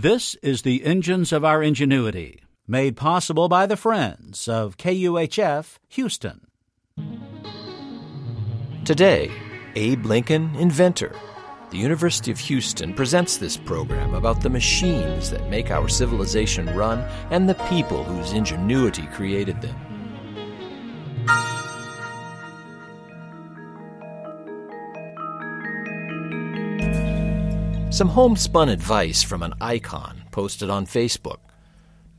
This is the Engines of Our Ingenuity, made possible by the friends of KUHF Houston. Today, Abe Lincoln, inventor. The University of Houston presents this program about the machines that make our civilization run and the people whose ingenuity created them. Some homespun advice from an icon posted on Facebook.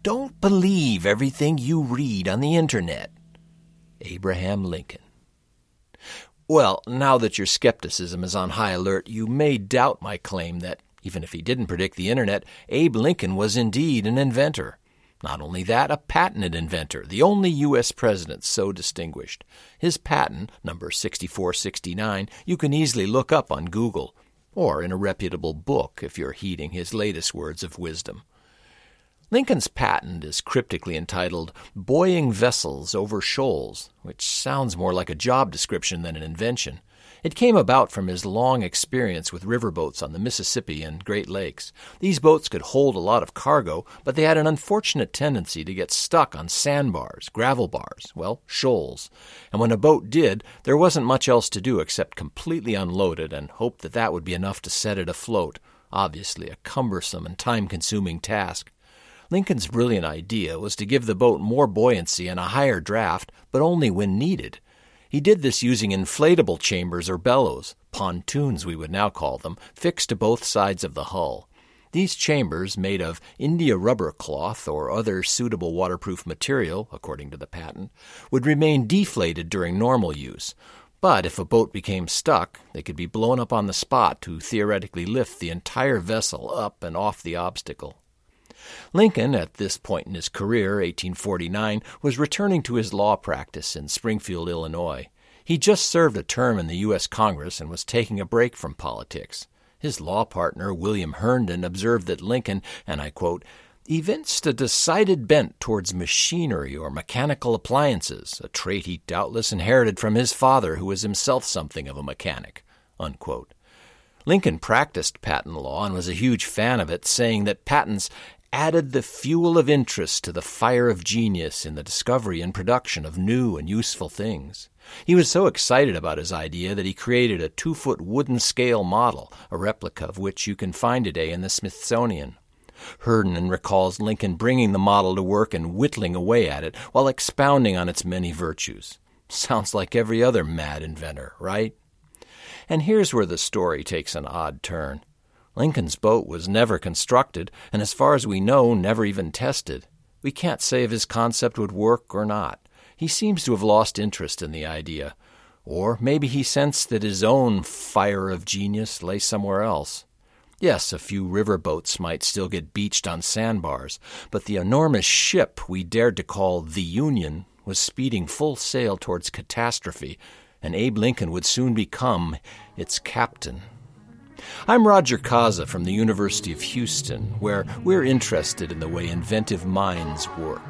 Don't believe everything you read on the internet. Abraham Lincoln. Well, now that your skepticism is on high alert, you may doubt my claim that, even if he didn't predict the internet, Abe Lincoln was indeed an inventor. Not only that, a patented inventor, the only U.S. president so distinguished. His patent, number 6469, you can easily look up on Google or in a reputable book if you're heeding his latest words of wisdom. Lincoln's patent is cryptically entitled Buoying Vessels Over Shoals, which sounds more like a job description than an invention. It came about from his long experience with riverboats on the Mississippi and Great Lakes. These boats could hold a lot of cargo, but they had an unfortunate tendency to get stuck on sandbars, gravel bars, well, shoals. And when a boat did, there wasn't much else to do except completely unload it and hope that that would be enough to set it afloat. Obviously, a cumbersome and time consuming task. Lincoln's brilliant idea was to give the boat more buoyancy and a higher draft, but only when needed. He did this using inflatable chambers or bellows, pontoons we would now call them, fixed to both sides of the hull. These chambers, made of India rubber cloth or other suitable waterproof material, according to the patent, would remain deflated during normal use. But if a boat became stuck, they could be blown up on the spot to theoretically lift the entire vessel up and off the obstacle. Lincoln, at this point in his career, 1849, was returning to his law practice in Springfield, Illinois. He just served a term in the U.S. Congress and was taking a break from politics. His law partner, William Herndon, observed that Lincoln, and I quote, evinced a decided bent towards machinery or mechanical appliances, a trait he doubtless inherited from his father, who was himself something of a mechanic. Unquote. Lincoln practiced patent law and was a huge fan of it, saying that patents added the fuel of interest to the fire of genius in the discovery and production of new and useful things. He was so excited about his idea that he created a two foot wooden scale model, a replica of which you can find today in the Smithsonian. Herndon recalls Lincoln bringing the model to work and whittling away at it while expounding on its many virtues. Sounds like every other mad inventor, right? And here's where the story takes an odd turn. Lincoln's boat was never constructed, and as far as we know, never even tested. We can't say if his concept would work or not. He seems to have lost interest in the idea. Or maybe he sensed that his own fire of genius lay somewhere else. Yes, a few river boats might still get beached on sandbars, but the enormous ship we dared to call the Union was speeding full sail towards catastrophe, and Abe Lincoln would soon become its captain. I'm Roger Kaza from the University of Houston, where we're interested in the way inventive minds work.